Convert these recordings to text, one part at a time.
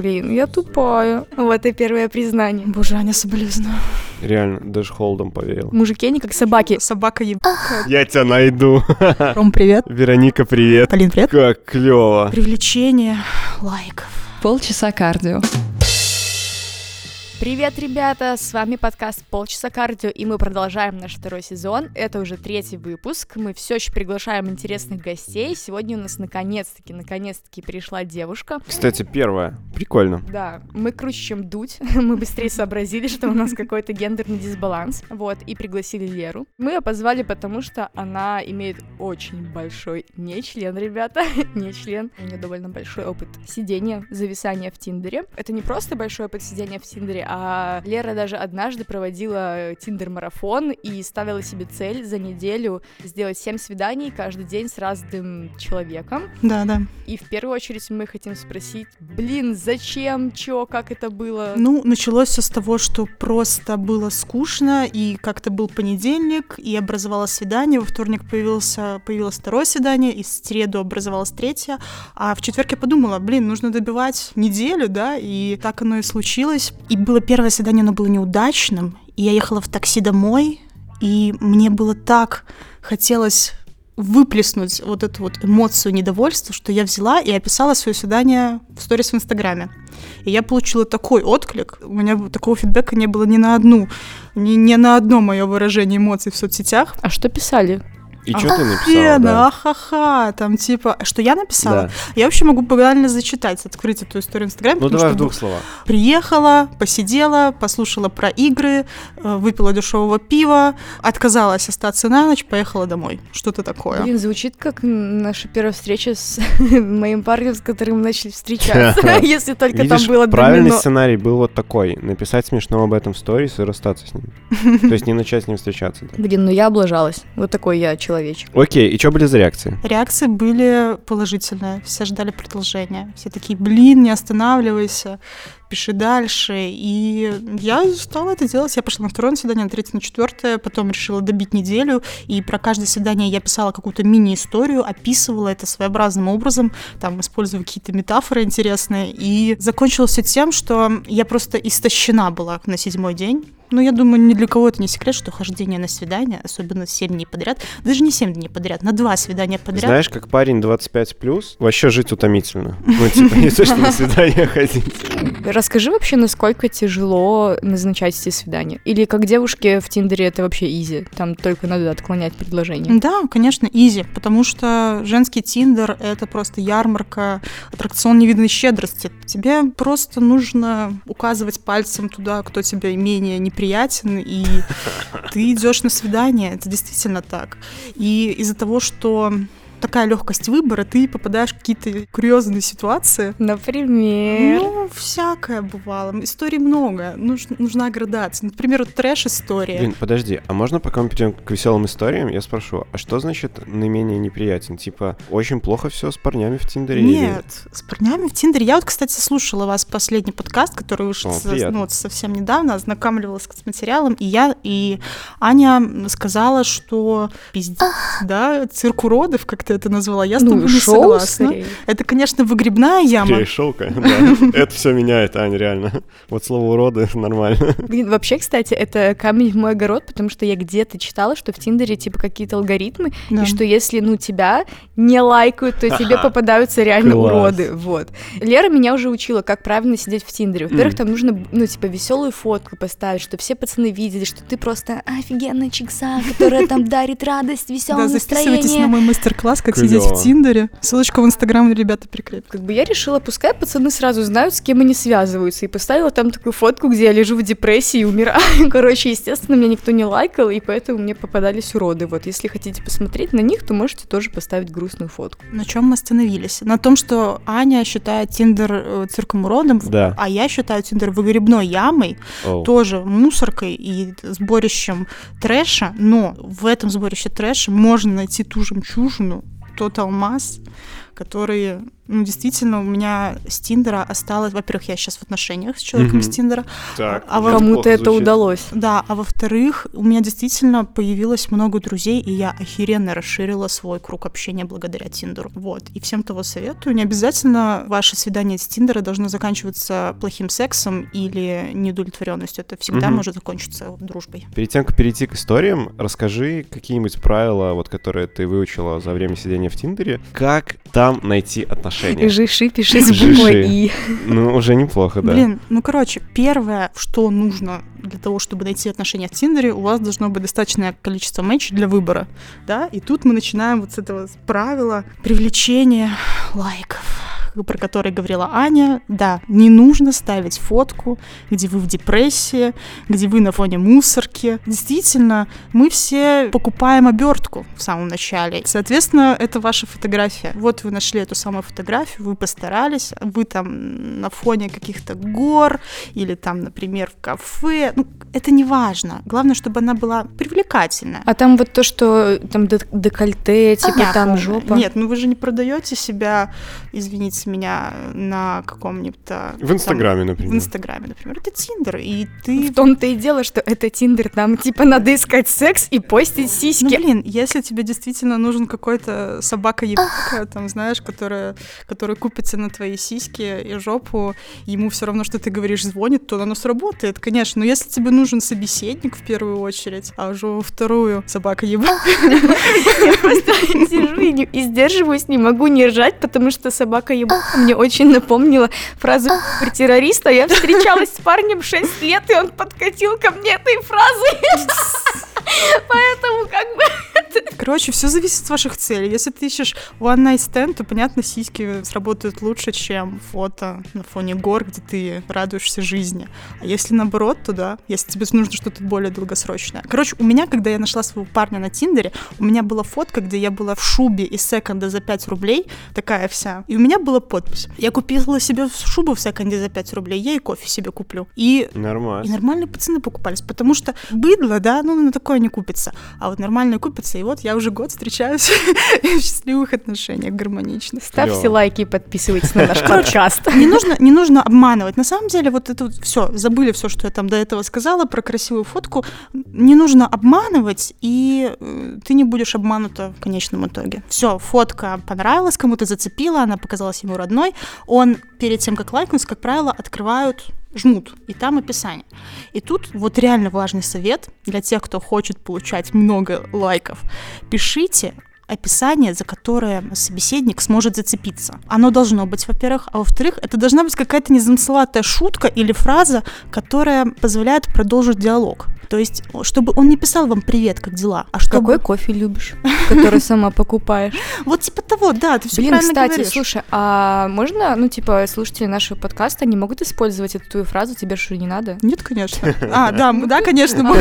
Блин, я тупая. Вот и первое признание. Боже, Аня, соболезную. Реально, даже холодом повеял. Мужики, они как собаки. Собака еб... Я тебя найду. Ром, привет. Вероника, привет. Полин, привет. Как клево. Привлечение лайков. Полчаса кардио. Привет, ребята! С вами подкаст «Полчаса кардио», и мы продолжаем наш второй сезон. Это уже третий выпуск. Мы все еще приглашаем интересных гостей. Сегодня у нас наконец-таки, наконец-таки пришла девушка. Кстати, первое. Прикольно. Да, мы круче, чем дуть. Мы быстрее сообразили, что у нас какой-то гендерный дисбаланс. Вот, и пригласили Леру. Мы ее позвали, потому что она имеет очень большой не член, ребята. не член. У нее довольно большой опыт сидения, зависания в Тиндере. Это не просто большой опыт сидения в Тиндере, а Лера даже однажды проводила тиндер-марафон и ставила себе цель за неделю сделать 7 свиданий каждый день с разным человеком. Да, да. И в первую очередь мы хотим спросить, блин, зачем, чё, как это было? Ну, началось все с того, что просто было скучно, и как-то был понедельник, и образовалось свидание, во вторник появился, появилось второе свидание, и в среду образовалось третье, а в четверг я подумала, блин, нужно добивать неделю, да, и так оно и случилось. И было первое свидание, оно было неудачным, и я ехала в такси домой, и мне было так хотелось выплеснуть вот эту вот эмоцию недовольства, что я взяла и описала свое свидание в сторис в Инстаграме. И я получила такой отклик. У меня такого фидбэка не было ни на одну, ни, ни на одно мое выражение эмоций в соцсетях. А что писали? И что ты написала? Да? ахаха, там типа, что я написала? Да. Я вообще могу банально зачитать, открыть эту историю в Инстаграме. Ну потому давай что в двух словах. Приехала, посидела, послушала про игры, э, выпила дешевого пива, отказалась остаться на ночь, поехала домой. Что-то такое. Блин, звучит как наша первая встреча с моим парнем, с которым мы начали встречаться, если только там было правильный сценарий был вот такой. Написать смешно об этом в сторис и расстаться с ним. То есть не начать с ним встречаться. Блин, ну я облажалась. Вот такой я человечек. Окей, и что были за реакции? Реакции были положительные, все ждали продолжения. Все такие, блин, не останавливайся, пиши дальше. И я стала это делать. Я пошла на второе свидание, на третье, на четвертое, потом решила добить неделю. И про каждое свидание я писала какую-то мини-историю, описывала это своеобразным образом, там, используя какие-то метафоры интересные. И закончилось все тем, что я просто истощена была на седьмой день. Ну, я думаю, ни для кого это не секрет, что хождение на свидание, особенно 7 дней подряд, даже не 7 дней подряд, на два свидания подряд. Знаешь, как парень 25 плюс, вообще жить утомительно. Ну, типа, не то, что на свидание ходить. Расскажи вообще, насколько тяжело назначать эти свидания? Или как девушке в Тиндере это вообще изи? Там только надо отклонять предложение. Да, конечно, изи, потому что женский Тиндер — это просто ярмарка, аттракцион невиданной щедрости. Тебе просто нужно указывать пальцем туда, кто тебе менее неприятен, и ты идешь на свидание. Это действительно так. И из-за того, что такая легкость выбора, ты попадаешь в какие-то курьезные ситуации. Например... Ну, всякое бывало. Историй много. Нуж- нужна градация. Например, вот трэш-история. Блин, подожди, а можно пока мы перейдем к веселым историям, я спрошу, а что значит наименее неприятен? Типа, очень плохо все с парнями в Тиндере? или- Нет, с парнями в Тиндере. Я вот, кстати, слушала вас последний подкаст, который вышел О, со- ну, вот совсем недавно, ознакомливалась с материалом, и я, и Аня сказала, что пиздец, да, цирк уродов, как ты это назвала, я с Ну, тобой не шоу, согласна. скорее. Это, конечно, выгребная яма. Скорее, шелка, да. Это все меняет, Ань, реально. Вот слово уроды нормально. Вообще, кстати, это камень в мой огород, потому что я где-то читала, что в Тиндере, типа, какие-то алгоритмы, Да. и что если, ну, тебя не лайкают, то тебе попадаются реально Класс. уроды, вот. Лера меня уже учила, как правильно сидеть в Тиндере. Во-первых, там нужно, ну, типа, веселую фотку поставить, что все пацаны видели, что ты просто офигенная чикса, которая там дарит радость, веселое Да, записывайтесь на настроение. мой мастер-класс, как Клёво. сидеть в Тиндере. Ссылочку в Инстаграм ребята прикрепят. Как бы я решила, пускай пацаны сразу знают, с кем они связываются, и поставила там такую фотку, где я лежу в депрессии и умираю. Короче, естественно, меня никто не лайкал, и поэтому мне попадались уроды. Вот, если хотите посмотреть на них, то можете тоже поставить грустную фотку. На чем мы остановились? На том, что Аня считает Тиндер э, цирком уродом, Да. а я считаю Тиндер выгребной ямой, Оу. тоже мусоркой и сборищем трэша, но в этом сборище трэша можно найти ту жемчужину, тот алмаз, которые, ну, действительно, у меня с Тиндера осталось... Во-первых, я сейчас в отношениях с человеком Мгм. с Тиндера. Так, А уже Кому-то неплохо это звучит. удалось. Да, а во-вторых, у меня действительно появилось много друзей, и я охеренно расширила свой круг общения благодаря Тиндеру. Вот. И всем того советую. Не обязательно ваше свидание с Тиндера должно заканчиваться плохим сексом или неудовлетворенностью. Это всегда Мгм. может закончиться дружбой. Перед тем, как перейти к историям, расскажи какие-нибудь правила, вот, которые ты выучила за время сидения в Тиндере. Как там найти отношения? Жиши, пиши с Жиши. буквой И. Ну, уже неплохо, да. Блин, ну короче, первое, что нужно для того, чтобы найти отношения в Тиндере, у вас должно быть достаточное количество матчей для выбора, да, и тут мы начинаем вот с этого правила привлечения лайков про который говорила Аня, да, не нужно ставить фотку, где вы в депрессии, где вы на фоне мусорки. Действительно, мы все покупаем обертку в самом начале. Соответственно, это ваша фотография. Вот вы нашли эту самую фотографию, вы постарались, вы там на фоне каких-то гор или там, например, в кафе. Ну, это не важно. Главное, чтобы она была привлекательная. А там вот то, что там дек- декольте, типа Понятно. там жопа. Нет, ну вы же не продаете себя, извините меня, на каком-нибудь... а, В Инстаграме, там, например. В Инстаграме, например. Это Тиндер, и ты... В том-то и дело, что это Тиндер, там типа надо искать секс и постить Ну, сиськи. блин, если тебе действительно нужен какой-то собака ебака, там, знаешь, которая, который купится на твои сиськи и жопу, ему все равно, что ты говоришь, звонит, то оно сработает, конечно. Но если тебе нужен собеседник в первую очередь, а уже во вторую собака ебака, Я просто сижу и сдерживаюсь, не могу не ржать, потому что собака ебака мне очень напомнила фразу про террориста. Я встречалась с парнем 6 лет, и он подкатил ко мне этой фразой. Поэтому как бы... Короче, все зависит от ваших целей. Если ты ищешь one night stand, то, понятно, сиськи сработают лучше, чем фото на фоне гор, где ты радуешься жизни. А если наоборот, то да, если тебе нужно что-то более долгосрочное. Короче, у меня, когда я нашла своего парня на Тиндере, у меня была фотка, где я была в шубе из секонда за 5 рублей, такая вся. И у меня была подпись. Я купила себе шубу в секонде за 5 рублей, я и кофе себе куплю. И и Нормально. нормальные пацаны покупались, потому что быдло, да, ну на такое не купится. А вот нормальные купятся, и вот я уже год встречаюсь в счастливых отношениях, гармоничных. Ставьте лайки и подписывайтесь на наш подкаст. Не нужно, не нужно обманывать. На самом деле, вот это вот все, забыли все, что я там до этого сказала про красивую фотку. Не нужно обманывать, и э, ты не будешь обманута в конечном итоге. Все, фотка понравилась, кому-то зацепила, она показалась ему родной. Он перед тем, как лайкнуть, как правило, открывают жмут, и там описание. И тут вот реально важный совет для тех, кто хочет получать много лайков. Пишите описание, за которое собеседник сможет зацепиться. Оно должно быть, во-первых, а во-вторых, это должна быть какая-то незамысловатая шутка или фраза, которая позволяет продолжить диалог. То есть, чтобы он не писал вам «Привет, как дела?», а чтобы... Какой кофе любишь, который сама покупаешь? Вот типа того, да, ты все правильно кстати, говоришь. слушай, а можно, ну, типа, слушатели нашего подкаста не могут использовать эту твою фразу, тебе что, не надо? Нет, конечно. А, да, да, конечно, могу.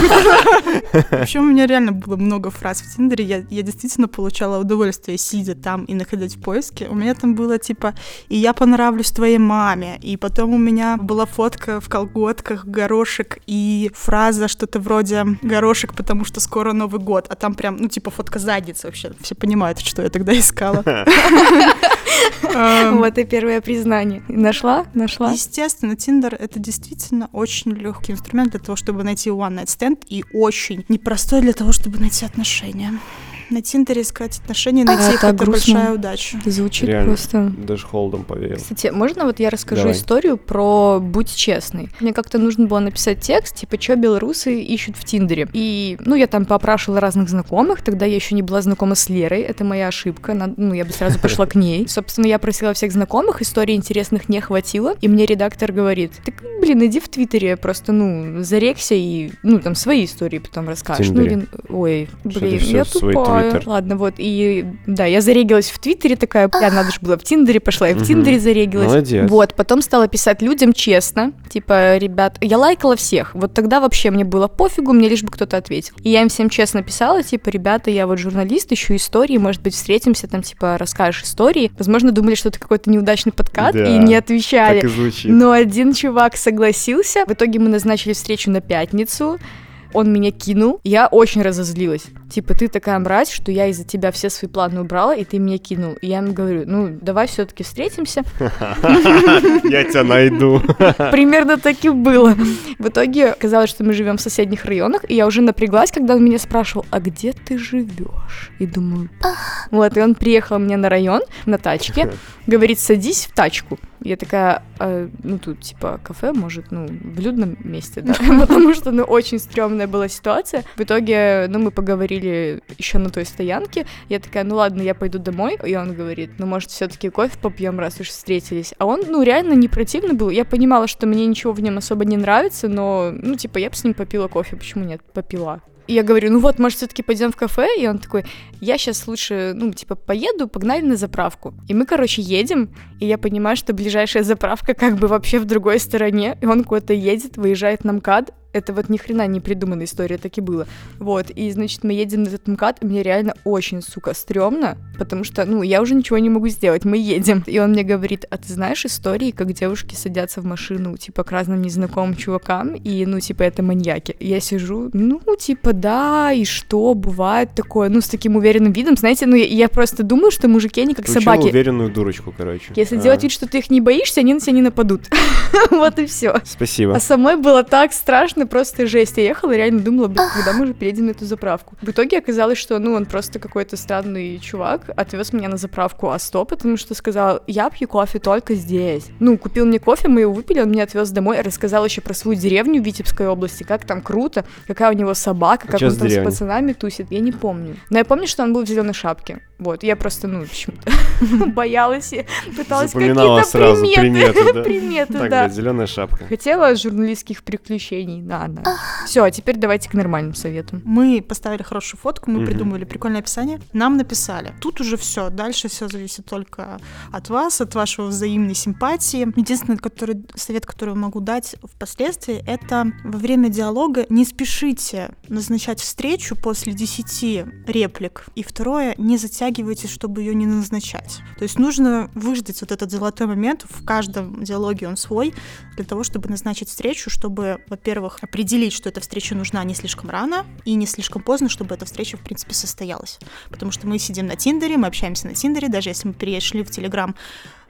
Причем у меня реально было много фраз в Тиндере. Я, я действительно получала удовольствие, сидя там и находить в поиске. У меня там было типа «И я понравлюсь твоей маме». И потом у меня была фотка в колготках, горошек, и фраза что-то вроде «Горошек, потому что скоро Новый год». А там прям, ну, типа фотка задницы вообще. Все понимают, что я тогда искала. Эм, Вот и первое признание. Нашла? Нашла? Естественно, Тиндер — это действительно очень легкий инструмент для того, чтобы найти one night stand и очень непростой для того, чтобы найти отношения. На Тиндере искать отношения, найти Это их — это грустно. большая удача. Звучит Реально. просто... Даже холодом поверил. Кстати, можно вот я расскажу Давай. историю про «Будь честный». Мне как-то нужно было написать текст, типа, что белорусы ищут в Тиндере. И, ну, я там попрашивала разных знакомых, тогда я еще не была знакома с Лерой, это моя ошибка, Надо- ну, я бы сразу пошла к ней. Собственно, я просила всех знакомых, историй интересных не хватило, и мне редактор говорит, так, блин, иди в Твиттере, просто, ну, зарекся и, ну, там, свои истории потом расскажешь. Ну, или- ой, блин, я в тупая. Твиттер? Ладно, вот, и, да, я зарегилась в Твиттере, такая, бля, надо же было в Тиндере, пошла и в. Тиндере зарегилась. Молодец. Вот, потом стала писать людям честно, типа, ребят, я лайкала всех, вот тогда вообще мне было пофигу, мне лишь бы кто-то ответил. И я им всем честно писала, типа, ребята, я вот журналист, ищу истории, может быть, встретимся, там, типа, расскажешь истории. Возможно, думали, что это какой-то неудачный подкат, Да, и не отвечали. Так и звучит. Но один чувак согласился. В итоге мы назначили встречу на пятницу. Он меня кинул. Я очень разозлилась. Типа, ты такая мразь, что я из-за тебя все свои планы убрала, и ты меня кинул. И я ему говорю, ну, давай все таки встретимся. Я тебя найду. Примерно так и было. В итоге оказалось, что мы живем в соседних районах, и я уже напряглась, когда он меня спрашивал, а где ты живешь? И думаю, вот, и он приехал мне на район на тачке, говорит, садись в тачку. Я такая, а, ну тут типа кафе, может, ну в людном месте, да, потому что, ну очень стрёмная была ситуация. В итоге, ну мы поговорили еще на той стоянке. Я такая, ну ладно, я пойду домой. И он говорит, ну может все-таки кофе попьем, раз уж встретились. А он, ну реально не противный был. Я понимала, что мне ничего в нем особо не нравится, но, ну типа я бы с ним попила кофе, почему нет, попила. И я говорю, ну вот, может, все-таки пойдем в кафе? И он такой, я сейчас лучше, ну, типа, поеду, погнали на заправку. И мы, короче, едем, и я понимаю, что ближайшая заправка как бы вообще в другой стороне, и он куда-то едет, выезжает на МКАД, это вот ни хрена не придуманная история, так и было. Вот, и, значит, мы едем на этот МКАД, и мне реально очень, сука, стрёмно, потому что, ну, я уже ничего не могу сделать, мы едем. И он мне говорит, а ты знаешь истории, как девушки садятся в машину, типа, к разным незнакомым чувакам, и, ну, типа, это маньяки. Я сижу, ну, типа, да, и что, бывает такое, ну, с таким уверенным видом, знаете, ну, я, я просто думаю, что мужики, они как Учила собаки. уверенную дурочку, короче. Если А, делать вид, что ты их не боишься, они на тебя не нападут. Вот и все. Спасибо. А самой было так страшно, просто жесть. Я ехала и реально думала, блин, когда мы уже приедем на эту заправку. В итоге оказалось, что, ну, он просто какой-то странный чувак, отвез меня на заправку А100, потому что сказал, я пью кофе только здесь. Ну, купил мне кофе, мы его выпили, он меня отвез домой, рассказал еще про свою деревню в Витебской области, как там круто, какая у него собака, А как чё он там с пацанами тусит. Я не помню. Но я помню, что он был в зеленой шапке. Вот, я просто, ну, почему-то боялась и пыталась какие-то приметы, приметы, да? зеленая шапка. Хотела журналистских приключений, надо. Все, а теперь давайте к нормальным советам. Мы поставили хорошую фотку, мы Мгм. придумали прикольное описание. Нам написали. Тут уже все. Дальше все зависит только от вас, от вашего взаимной симпатии. Единственный который, совет, который я могу дать впоследствии, это во время диалога не спешите назначать встречу после 10 реплик. И второе, не затягивайте, чтобы ее не назначать. То есть нужно выждать вот этот золотой момент. В каждом диалоге он свой, для того, чтобы назначить встречу, чтобы, во-первых, определить, что эта встреча нужна не слишком рано и не слишком поздно, чтобы эта встреча, в принципе, состоялась. Потому что мы сидим на Тиндере, мы общаемся на Тиндере, даже если мы перешли в Телеграм,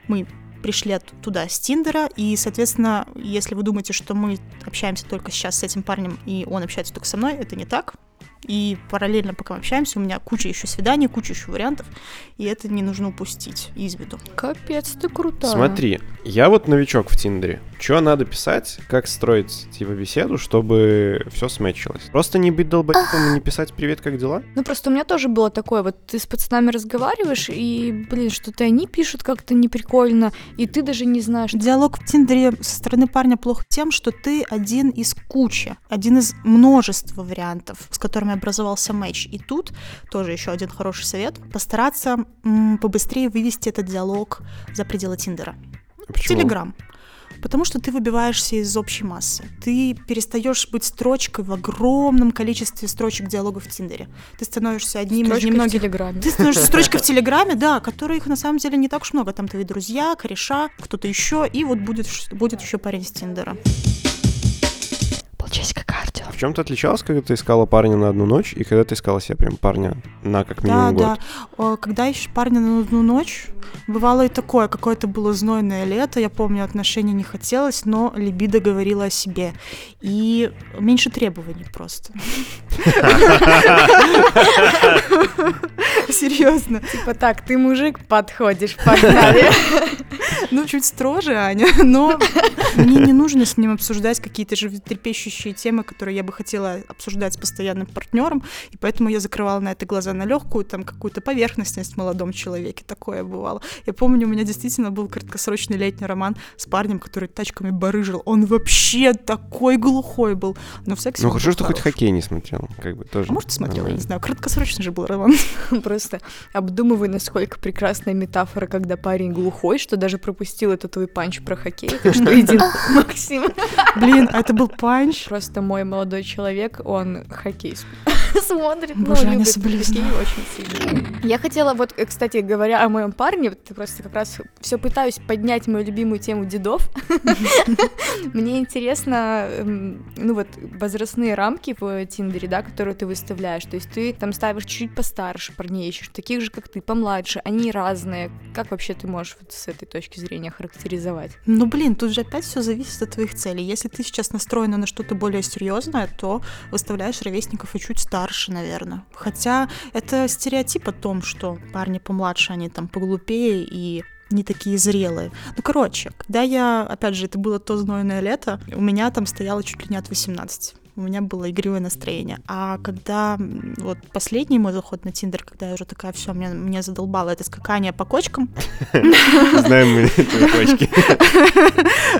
мы пришли туда с Тиндера, и, соответственно, если вы думаете, что мы общаемся только сейчас с этим парнем, и он общается только со мной, это не так. И параллельно, пока мы общаемся, у меня куча еще свиданий, куча еще вариантов, и это не нужно упустить из виду. Капец, ты крутая. Смотри, я вот новичок в Тиндере. Что надо писать, как строить типа беседу, чтобы все сметчилось? Просто не быть долбоебом и не писать «Привет, как дела»? Ну просто у меня тоже было такое, вот ты с пацанами разговариваешь, и, блин, что-то они пишут как-то неприкольно, и ты даже не знаешь. Диалог в Тиндере со стороны парня плох тем, что ты один из кучи, один из множества вариантов, с которыми образовался матч. И тут тоже еще один хороший совет. Постараться м, побыстрее вывести этот диалог за пределы Тиндера. Почему? Телеграм. Потому что ты выбиваешься из общей массы. Ты перестаешь быть строчкой в огромном количестве строчек диалогов в Тиндере. Ты становишься одним Строчка из в немногих Телеграме. ты становишься строчкой в Телеграме, да, которых на самом деле не так уж много. Там твои друзья, кореша, кто-то еще, и вот будет, будет еще парень с Тиндера. Полчасика кардио. В чем ты отличалась, когда ты искала парня на одну ночь, и когда ты искала себе прям парня на как Да, минимум да. год? О, Когда ищешь парня на одну ночь, бывало и такое, какое-то было знойное лето, я помню, отношений не хотелось, но либидо говорила о себе. И меньше требований просто. Серьезно. Типа так, ты мужик, подходишь, погнали. Ну, чуть строже, Аня, но мне не нужно с ним обсуждать какие-то животрепещущие темы, которые я бы хотела обсуждать с постоянным партнером, и поэтому я закрывала на это глаза на легкую, там, какую-то поверхностность в молодом человеке, такое бывало. Я помню, у меня действительно был краткосрочный летний роман с парнем, который тачками барыжил. Он вообще такой глухой был, но в сексе Ну хорошо, что хоть хорош. хоккей не смотрел, как бы тоже. А может, и смотрела, я не знаю. Краткосрочный же был роман. Просто обдумывай, насколько прекрасная метафора, когда парень глухой, что даже пропустил это твой панч про хоккей. Так что иди, Максим. Блин, а это был панч. Просто мой молодой человек, он хоккей с- смотрит. ну, Боже, любит соболезную. детей очень сильно. Я хотела, вот, э, кстати, говоря о моем парне, просто как раз все пытаюсь поднять мою любимую тему дедов. Мне интересно, эм, ну вот, возрастные рамки в Тиндере, да, которые ты выставляешь. То есть ты там ставишь чуть постарше парней, ищешь таких же, как ты, помладше. Они разные. Как вообще ты можешь вот с этой точки зрения характеризовать? Ну, блин, тут же опять все зависит от твоих целей. Если ты сейчас настроена на что-то более серьезное, то выставляешь ровесников и чуть старше, наверное. Хотя это стереотип о том, что парни помладше, они там поглупее и не такие зрелые. Ну, короче, когда я, опять же, это было то знойное лето, у меня там стояло чуть ли не от 18 у меня было игривое настроение. А когда вот последний мой заход на Тиндер, когда я уже такая, все, мне, мне задолбало это скакание по кочкам, Знаем мы твои точки.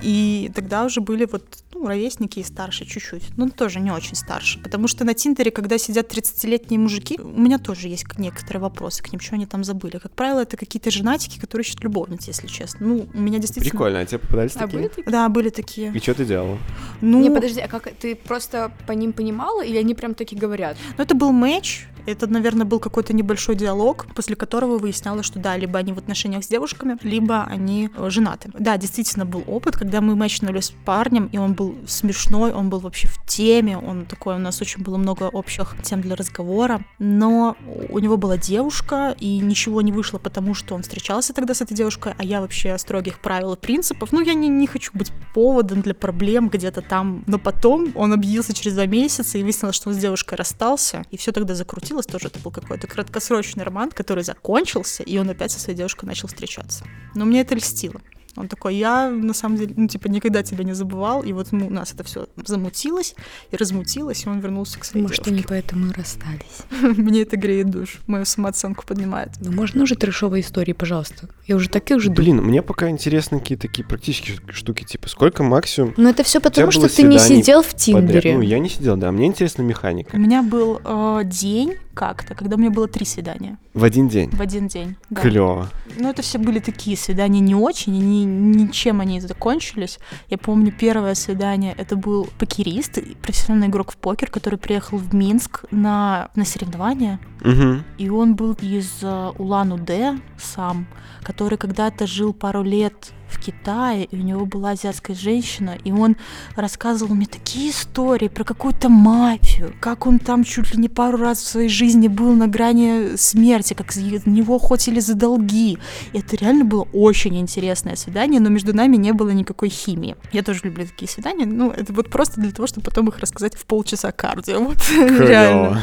И тогда уже были вот ну, ровесники и старше чуть-чуть. Ну, тоже не очень старше. Потому что на Тиндере, когда сидят 30-летние мужики, у меня тоже есть некоторые вопросы к ним, что они там забыли. Как правило, это какие-то женатики, которые ищут любовниц, если честно. Ну, у меня действительно... Прикольно, а тебе попадались А были такие? Да, были такие. И что ты делала? Ну, Не, подожди, а как ты просто по ним понимала, или они прям таки говорят? ну, это был матч, это, наверное, был какой-то небольшой диалог, после которого выяснялось, что да, либо они в отношениях с девушками, либо они э, женаты. Да, действительно был опыт, когда мы матчнули с парнем, и он был смешной, он был вообще в теме, он такой, у нас очень было много общих тем для разговора, но у него была девушка, и ничего не вышло, потому что он встречался тогда с этой девушкой, а я вообще строгих правил и принципов, ну, я не, не хочу быть поводом для проблем где-то там, но потом он объявился через два месяца, и выяснилось, что он с девушкой расстался, и все тогда закрутилось, тоже это был какой-то краткосрочный роман, который закончился, и он опять со своей девушкой начал встречаться. Но мне это льстило. Он такой, я на самом деле, ну, типа, никогда тебя не забывал, и вот у нас это все замутилось и размутилось, и он вернулся к своей Может, девушке. они поэтому и расстались. Мне это греет душ, мою самооценку поднимает. Ну, можно уже трешовые истории, пожалуйста? Я уже таких жду. Блин, мне пока интересны какие-то такие практические штуки, типа, сколько максимум Но это все потому, что ты не сидел в подряд? Тиндере. Ну, я не сидел, да, мне интересна У механика. меня был э, день как-то, когда у меня было три свидания В один день. в один день. Да. Клево. Ну, это все были такие свидания не очень, и ни, ничем они закончились. Я помню, первое свидание, это был покерист, профессиональный игрок в покер, который приехал в Минск на, на соревнования. Угу. И он был из э, Улан-Удэ сам, который когда-то жил пару лет в Китае, и у него была азиатская женщина, и он рассказывал мне такие истории про какую-то мафию, как он там чуть ли не пару раз в своей жизни был на грани смерти, как него охотили за долги. И это реально было очень интересное свидание, но между нами не было никакой химии. Я тоже люблю такие свидания, ну, это вот просто для того, чтобы потом их рассказать в полчаса кардио, вот реально.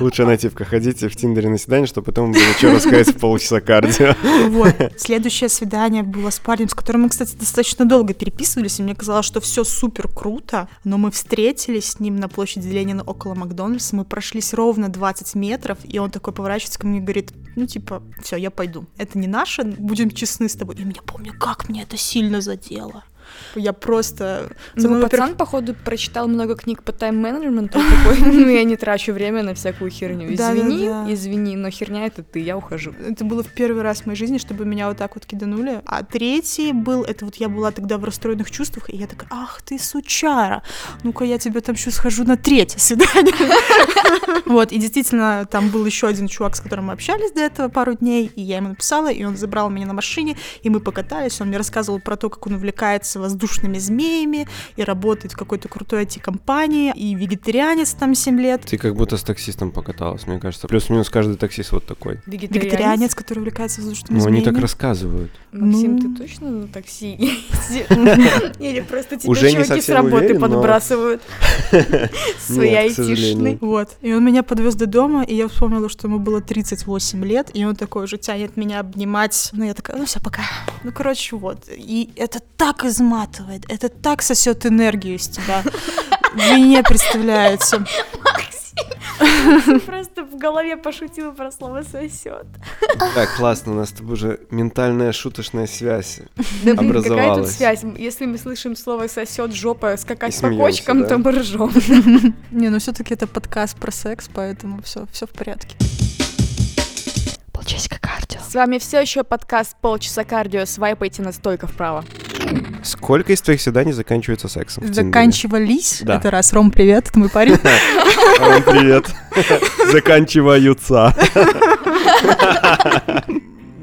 Лучше нативка. Ходите в Тиндере на свидание, чтобы потом было что рассказать в полчаса кардио. Вот. Следующее свидание было с парнем, с которым мы, кстати, достаточно долго переписывались, и мне казалось, что все супер круто, но мы встретились с ним на площади Ленина около Макдональдса, мы прошлись ровно 20 метров, и он такой поворачивается ко мне и говорит, ну, типа, все, я пойду. Это не наше, будем честны с тобой. И меня помню, как мне это сильно задело. Я просто... Ну, во-первых, пацан, походу, прочитал много книг по тайм-менеджменту, такой, ну, я не трачу время на всякую херню. Извини, извини, но херня это ты, я ухожу. Это было в первый раз в моей жизни, чтобы меня вот так вот киданули. А третий был, это вот я была тогда в расстроенных чувствах, и я такая, ах ты сучара, ну-ка я тебе там еще схожу на третье свидание. Вот, и действительно, там был еще один чувак, с которым мы общались до этого пару дней, и я ему написала, и он забрал меня на машине, и мы покатались, он мне рассказывал про то, как он увлекается воздушными змеями, и работает в какой-то крутой IT-компании, и вегетарианец там 7 лет. Ты как будто с таксистом покаталась, мне кажется. Плюс-минус каждый таксист вот такой. Вегетарианец, который увлекается воздушными Ну, они так змеями. рассказывают. Максим, Ну. ты точно на такси? Или просто не чуваки с работы подбрасывают? Свои айтишные. Вот. И он меня подвез до дома, и я вспомнила, что ему было 38 лет, и он такой уже тянет меня обнимать. Ну, я такая, ну все, пока. Ну, короче, вот. И это так изматывает, это так сосет энергию из тебя. Вы не представляете. Ты просто в голове пошутила про слово сосет. Так, классно, у нас с тобой уже ментальная шуточная связь. Да блин, какая тут связь? Если мы слышим слово сосет жопа, скакать по кочкам, да? то мы ржем. Не, ну все-таки это подкаст про секс, поэтому все, все в порядке. Полчасика кардио. С вами все еще подкаст полчаса кардио. Свайпайте настойка вправо. Сколько из твоих свиданий заканчивается сексом? Заканчивались. Да. Это раз. Ром, привет, это мой парень. Ром, привет. Заканчиваются.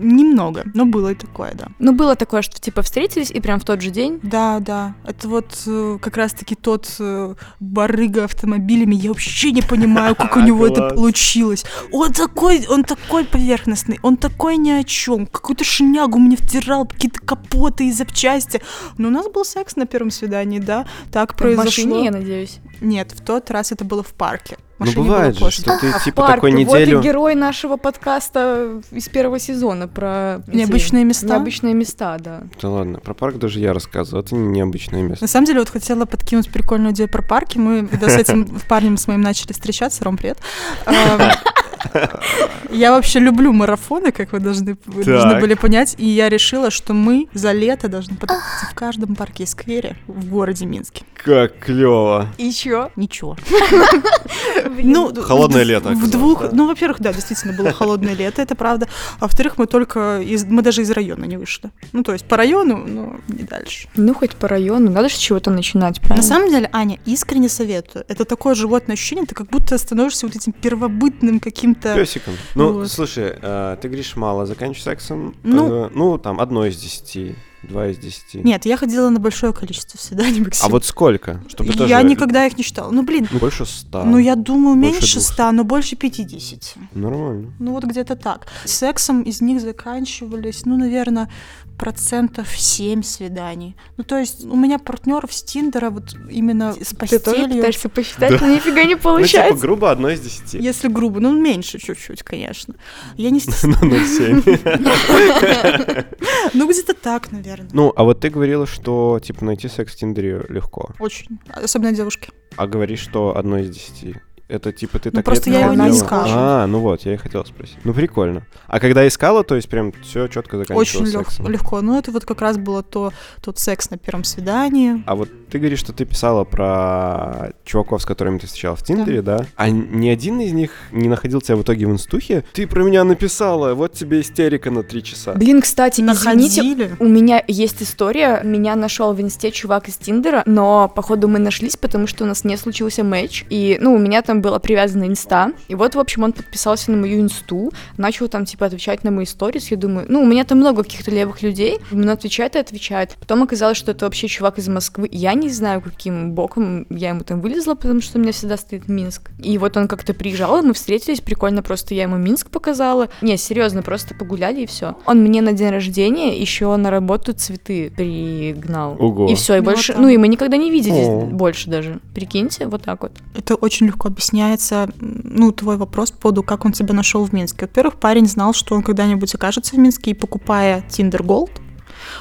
Немного, но было и такое, да. Ну, было такое, что типа встретились, и прям в тот же день Да, да. Это вот э, как раз-таки тот э, барыга автомобилями. Я вообще не понимаю, как у него это получилось. Он такой, он такой поверхностный, он такой ни о чем. Какую-то шнягу мне втирал, какие-то капоты и запчасти. Но у нас был секс на первом свидании, да. Так в произошло. машине, я надеюсь. Нет, в тот раз это было в парке. Ну бывает же, что ты А типа парке, такой Вот и неделю... герой нашего подкаста из первого сезона про Необычные места? Необычные места, да. Да ладно, про парк даже я рассказывал, это не необычное место. На самом деле, вот хотела подкинуть прикольную идею про парки. Мы, когда с этим парнем с моим начали встречаться, Ром, привет. Я вообще люблю марафоны, как вы должны, вы должны были понять, и я решила, что мы за лето должны податься в каждом парке и сквере в городе Минске. Как клево. И чё? Ничего. Ну, Холодное в- лето В двух, да? ну, во-первых, да, действительно было холодное лето, это правда. А во-вторых, мы только из, мы даже из района не вышли. Ну, то есть по району, но не дальше. ну, хоть по району, надо же с чего-то начинать, правильно? На самом деле, Аня, искренне советую. Это такое животное ощущение, ты как будто становишься вот этим первобытным каким-то... Песиком. Ну, Вот. слушай, э, ты говоришь мало, заканчиваешь сексом. Ну. э, ну, там, одно из десяти, два из десяти. Нет, я ходила на большое количество свиданий, Максим. А вот сколько? Чтобы тоже... Я никогда их не считала. Ну, блин, Ну, больше ста. ну, я думаю, Больше меньше двухсот. ста, но больше 50. Нормально. Ну, вот где-то так. Сексом из них заканчивались, ну, наверное, процентов 7 свиданий. Ну, то есть у меня партнеров с Тиндера вот именно с Ты тоже постелью... пытаешься посчитать, но нифига не Ну, типа, получается. грубо одно из десяти. Если грубо, ну, меньше чуть-чуть, конечно. Я не стесняюсь. Ну, 0,7. Ну, где-то так, наверное. Ну, а вот ты говорила, что, типа, найти секс в Тиндере легко. Очень. Особенно девушки. А говоришь, что одно из десяти. Это типа ты Ну, так просто я его не искала. А, ну вот, я и хотел спросить. Ну, прикольно. А когда искала, то есть прям все четко Очень заканчивалось лег- сексом? легко. Ну, это вот как раз было то, тот секс на первом свидании. А вот ты говоришь, что ты писала про чуваков, с которыми ты встречала в Тиндере, да? А ни один из них не находил тебя в итоге в инстухе? Ты про меня написала, вот тебе истерика на три часа. Блин, кстати, извините, Находили. у меня есть история. Меня нашел в инсте чувак из Тиндера, но, походу, мы нашлись, потому что у нас не случился матч. И, ну, у меня там была привязана инста. И вот, в общем, он подписался на мою инсту, начал там, типа, отвечать на мои сторис. Я думаю, ну, у меня там много каких-то левых людей. Он отвечает и отвечает. Потом оказалось, что это вообще чувак из Москвы. Я не знаю, каким боком я ему там вылезла, потому что у меня всегда стоит Минск. И вот он как-то приезжал, и мы встретились, прикольно, просто я ему Минск показала. Не, серьезно, просто погуляли и все. Он мне на день рождения еще на работу цветы пригнал. Ого. И все, и Ну, больше, вот ну и мы никогда не виделись О. больше даже. Прикиньте, вот так вот. Это очень легко объясняется, ну, твой вопрос по поводу, как он тебя нашел в Минске. Во-первых, парень знал, что он когда-нибудь окажется в Минске, и покупая Tinder Gold,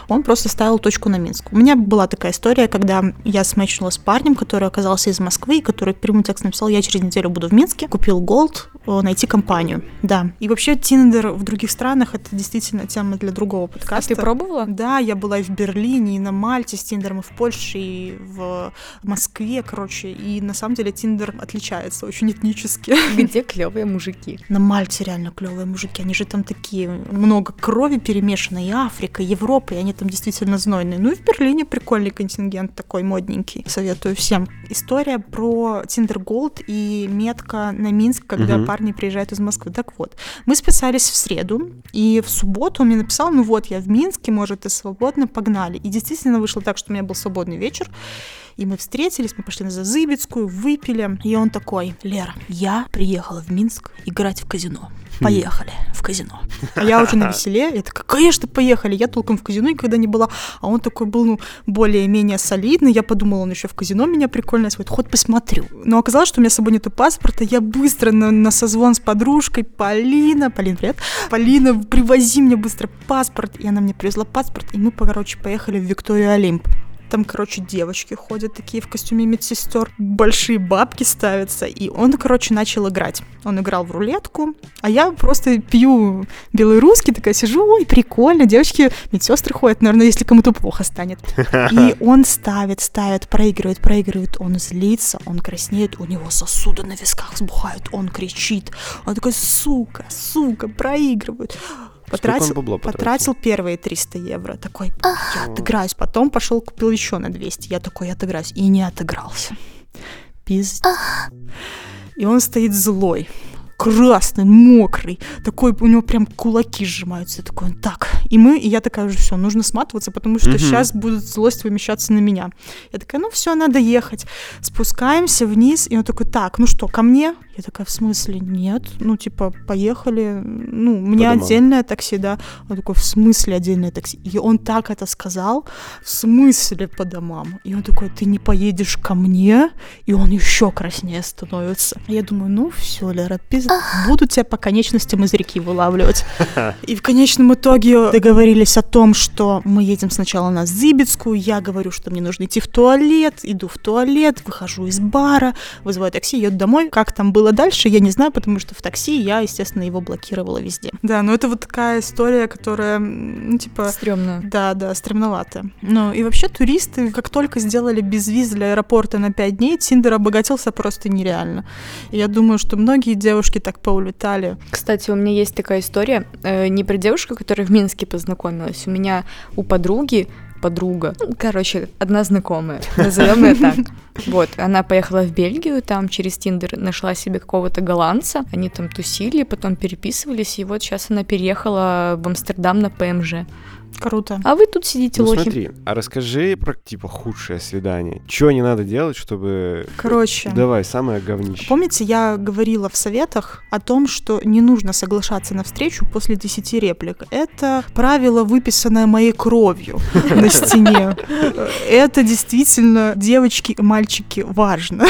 он просто ставил точку на Минск. У меня была такая история, когда я смачнула с парнем, который оказался из Москвы, и который прямым текстом написал, я через неделю буду в Минске, купил Gold, найти компанию. Да. И вообще Тиндер в других странах это действительно тема для другого А подкаста. ты пробовала? Да, я была и в Берлине, и на Мальте с Тиндером, и в Польше, и в Москве, короче. И на самом деле Тиндер отличается очень этнически. Где клевые мужики? На Мальте реально клевые мужики, они же там такие, много крови перемешано, и Африка, и Европа, и они там действительно знойные. Ну и в Берлине прикольный контингент такой модненький. Советую всем. История про Tinder Gold и метка на Минск, когда Мгм. Парни приезжают из Москвы. Так вот, мы списались в среду, и в субботу он мне написал, ну вот, я в Минске, может, ты свободно, погнали. И действительно вышло так, что у меня был свободный вечер, и мы встретились, мы пошли на Зазыбецкую, выпили. И он такой, Лера, я приехала в Минск играть в казино. Поехали в казино. А я уже на веселе. Я такая, конечно, поехали. Я толком в казино никогда не была. А он такой был, ну, более-менее солидный. Я подумала, он еще в казино меня прикольно свой хоть посмотрю. Но оказалось, что у меня с собой нету паспорта. Я быстро на, на созвон с подружкой. Полина, Полин, привет. Полина, привози мне быстро паспорт. И она мне привезла паспорт. И мы, короче, поехали в Викторию Олимп. Там, короче, девочки ходят такие в костюме медсестер, большие бабки ставятся, и он, короче, начал играть. Он играл в рулетку, а я просто пью белый русский, такая сижу, ой, прикольно, девочки, медсестры ходят, наверное, если кому-то плохо станет. И он ставит, ставит, проигрывает, проигрывает, он злится, он краснеет, у него сосуды на висках сбухают, он кричит, он такой, сука, сука, проигрывают. Потратил, бабла потратил? потратил первые 300 евро. Такой, я отыграюсь. Потом пошел купил еще на 200. Я такой, я отыграюсь. И не отыгрался. Пиздец. И он стоит злой красный, мокрый, такой, у него прям кулаки сжимаются, такой, он так. И мы, и я такая уже, все, нужно сматываться, потому что Мгм. сейчас будет злость вымещаться на меня. Я такая, ну все, надо ехать. Спускаемся вниз, и он такой, так, ну что, ко мне? Я такая, в смысле, нет, ну типа, поехали, ну, мне домам. отдельное такси, да. Он такой, в смысле отдельное такси? И он так это сказал, в смысле по домам? И он такой, ты не поедешь ко мне? И он еще краснее становится. Я думаю, ну все, Лера, пизда, буду тебя по конечностям из реки вылавливать. И в конечном итоге договорились о том, что мы едем сначала на Зыбецкую, я говорю, что мне нужно идти в туалет, иду в туалет, выхожу из бара, вызываю такси, еду домой. Как там было дальше, я не знаю, потому что в такси я, естественно, его блокировала везде. Да, но это вот такая история, которая, ну, типа... Стрёмно. Да, да, стремновато. Ну и вообще туристы, как только сделали безвиз для аэропорта на 5 дней, Тиндер обогатился просто нереально. И я думаю, что многие девушки так поулетали. Кстати, у меня есть такая история, э, не про девушку, которая в Минске познакомилась. У меня у подруги подруга, ну, короче, одна знакомая, назовем ее так. Вот, она поехала в Бельгию, там через Тиндер нашла себе какого-то голландца, они там тусили, потом переписывались, и вот сейчас она переехала в Амстердам на ПМЖ. Круто. А вы тут сидите, Ну лохи. смотри, а расскажи про, типа, худшее свидание. Чего не надо делать, чтобы... Короче. Давай, самое говнище. Помните, я говорила в советах о том, что не нужно соглашаться на встречу после 10 реплик. Это правило, выписанное моей кровью на стене. Это действительно, девочки и мальчики, важно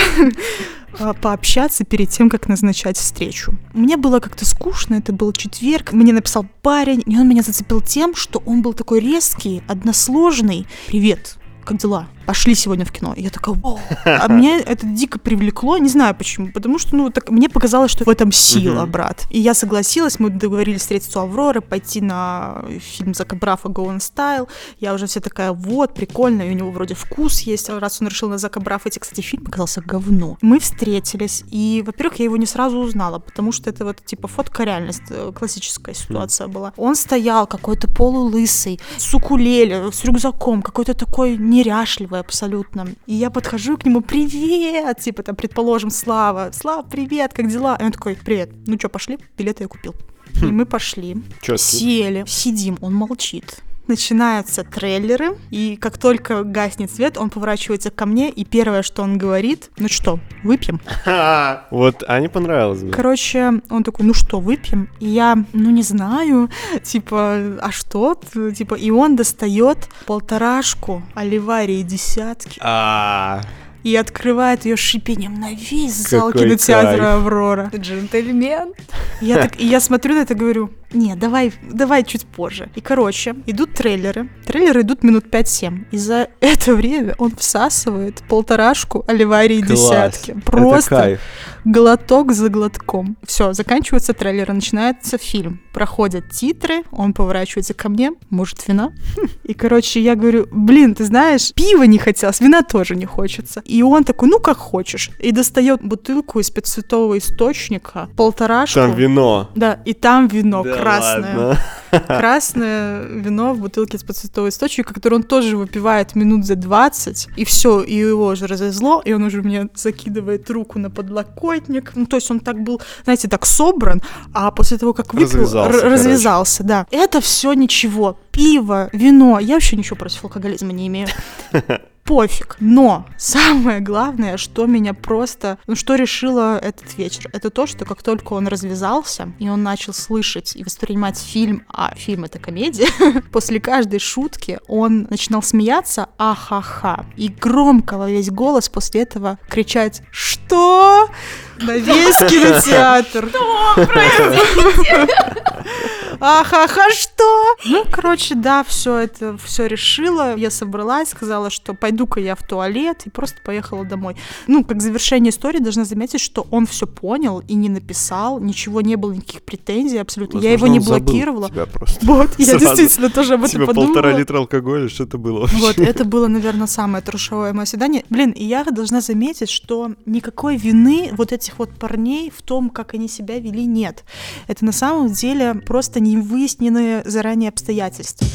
пообщаться перед тем, как назначать встречу. Мне было как-то скучно, это был четверг, мне написал парень, и он меня зацепил тем, что он был такой резкий, односложный. «Привет, как дела? Пошли сегодня в кино. И я такая, вау. А меня это дико привлекло, не знаю почему, потому что, ну, так, мне показалось, что в этом сила, Мгм. брат. И я согласилась, мы договорились встретиться у Авроры, пойти на фильм Зака Брафа «Go on Style». Я уже вся такая, вот, прикольно, и у него вроде вкус есть, раз он решил на Зака Брафа идти. Кстати, фильм оказался говно. Мы встретились, и, во-первых, я его не сразу узнала, потому что это вот, типа, фотка реальность, э, классическая ситуация была. Он стоял какой-то полулысый, с укулеле, с рюкзаком, какой-то такой неряшливый абсолютно. И я подхожу к нему, привет, типа, там, предположим, Слава, Слава, привет, как дела? И он такой, привет, ну что, пошли? Билеты я купил. И мы пошли, Чё, сели, сидим, он молчит. Начинаются трейлеры, и как только гаснет свет, он поворачивается ко мне, и первое, что он говорит, ну что, выпьем? Вот Ане понравилось бы. Короче, он такой, ну что, выпьем? И я, ну не знаю, типа, а что? Типа, и он достает полторашку оливарии десятки А, и открывает ее шипением на весь зал Какой кинотеатра кайф. Аврора. Джентльмен. Я так, и я смотрю на это и говорю, не, давай, давай чуть позже. И, короче, идут трейлеры. Трейлеры идут минут 5-7. И за это время он всасывает полторашку оливарии десятки. Просто глоток за глотком. Все, заканчивается трейлер, начинается фильм. Проходят титры, он поворачивается ко мне, может, вина? И, короче, я говорю, блин, ты знаешь, пива не хотелось, вина тоже не хочется. И он такой, ну, как хочешь. И достает бутылку из пятцветового источника, полторашку. Там вино. Да, и там вино Да красное. Красное вино в бутылке из подцветового источника, которое он тоже выпивает минут за 20. И все, и его уже развезло, и он уже мне закидывает руку на подлокотник. Ну, то есть он так был, знаете, так собран, а после того, как выпил, Развязался, развязался, да. Это все ничего. Пиво, вино. Я вообще ничего против алкоголизма не имею. Пофиг. Но самое главное, что меня просто... Ну, что решило этот вечер, это то, что как только он развязался, и он начал слышать и воспринимать фильм, а фильм — это комедия, после каждой шутки он начинал смеяться ахаха. И громко во весь голос после этого кричать «Что?» на весь кинотеатр. Ахаха, что? Ну, короче, да, все это все решила. Я собралась, сказала, что пойду-ка я в туалет и просто поехала домой. Ну, как завершение истории должна заметить, что он все понял и не написал, ничего не было, никаких претензий абсолютно. я его Возможно, не блокировала. Тебя просто. Вот, я Сразу. действительно тоже об этом Типа подумала. полтора литра алкоголя, что это было вообще? Вот, это было, наверное, самое трешовое мое свидание. Блин, и я должна заметить, что никакой вины вот этих вот парней в том, как они себя вели, нет. Это на самом деле просто невыясненные заранее обстоятельства.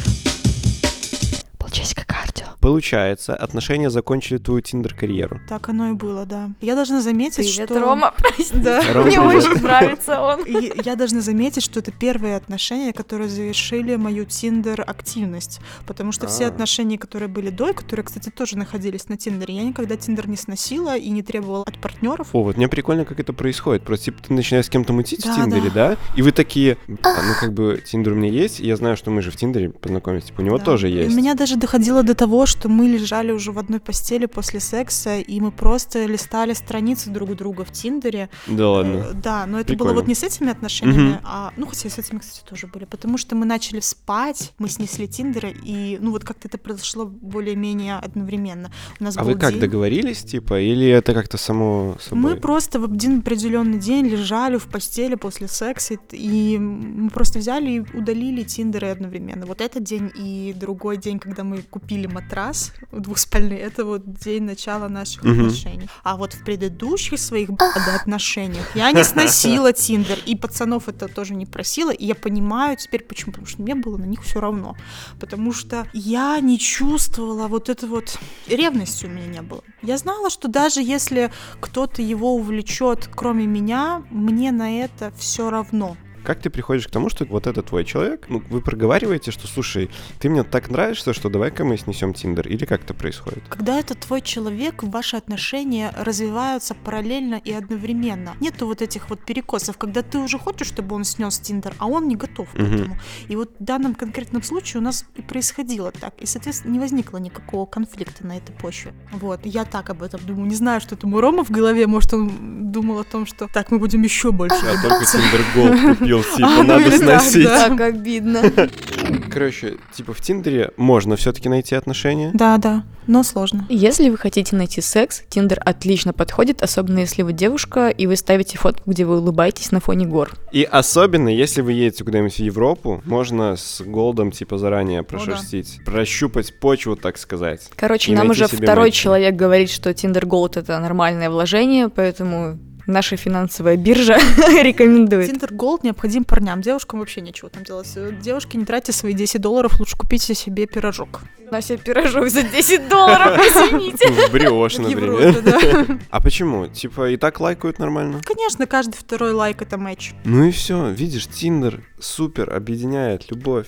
Полчасика кардио. Получается, отношения закончили твою тиндер-карьеру. Так оно и было, да. Я должна заметить, Привет, что... Рома, прости. Да. Рома, Мне привет. очень нравится он. И я должна заметить, что это первые отношения, которые завершили мою Тиндер-активность. Потому что все А. отношения, которые были до, и которые, кстати, тоже находились на Тиндере, я никогда Тиндер не сносила и не требовала от партнеров. О, вот мне прикольно, как это происходит. Просто типа ты начинаешь с кем-то мутить Да, в Тиндере, да. И вы такие, «А, ну как бы Тиндер у меня есть, и я знаю, что мы же в Тиндере познакомились, типа у него Да. тоже И есть. У меня даже доходило до того, что мы лежали уже в одной постели после секса, и мы просто листали страницы друг друга в Тиндере. Да ладно. Э, Да, но это Прикольно. было вот не с этими отношениями, Мгм. а, ну, хотя и с этими, кстати, тоже были, потому что мы начали спать, мы снесли Тиндера, и, ну, вот как-то это произошло более-менее одновременно. У нас А был вы как день- договорились, типа, или это как-то само собой? Мы просто в один определенный день лежали в постели после секса, и мы просто взяли и удалили Тиндеры одновременно. Вот этот день и другой день, когда мы купили матрас двухспальный, это вот день начала наших Мгм. отношений. А вот в предыдущих своих отношениях я не сносила Тиндер, и пацанов это тоже не просила, и я понимаю теперь почему, потому что мне было на них все равно. Потому что я не чувствовала вот это вот ревности у меня не было. Я знала, что даже если кто-то его увлечет, кроме меня, мне на это все равно. Как ты приходишь к тому, что вот это твой человек? Ну, вы проговариваете, что, слушай, ты мне так нравишься, что давай-ка мы снесем Тиндер, или как это происходит? Когда это твой человек, ваши отношения развиваются параллельно и одновременно. Нету вот этих вот перекосов, когда ты уже хочешь, чтобы он снес Тиндер, а он не готов к этому. И вот в данном конкретном случае у нас и происходило так. И, соответственно, не возникло никакого конфликта на этой почве. Вот, я так об этом думаю. Не знаю, что там у Рома в голове. Может, он думал о том, что так, мы будем еще больше Я только. Tinder Gold купил, типа, А, ну надо или так, сносить. да. Так обидно. Короче, типа в Тиндере можно все-таки найти отношения. Да, да, но сложно. Если вы хотите найти секс, Тиндер отлично подходит, особенно если вы девушка, и вы ставите фотку, где вы улыбаетесь на фоне гор. И особенно, если вы едете куда-нибудь в Европу, можно с gold ом, типа, заранее прошерстить, прощупать почву, так сказать. Короче, нам уже второй мэтча. человек говорит, что Tinder Gold это нормальное вложение, поэтому наша финансовая биржа рекомендует. Tinder Gold необходим парням. Девушкам вообще нечего там делать. Э, Девушки, не тратьте свои 10 долларов, лучше купите себе пирожок. На себе пирожок за 10 долларов, извините. Бриош, например. А почему? Типа, и так лайкают нормально? Конечно, каждый второй лайк это матч. Ну и все, видишь, Тиндер супер объединяет любовь.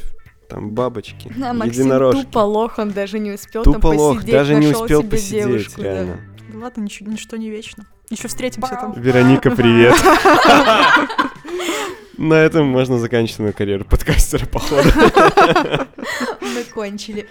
Там бабочки, Да, Максим единорожки. тупо лох, он даже не успел там Тупо лох, посидеть, даже не нашел успел себе посидеть, девушку, реально. Да ладно, ничего, ничто не вечно. Еще встретимся там. Вероника, привет. На этом можно заканчивать мою карьеру подкастера, походу. Мы кончили.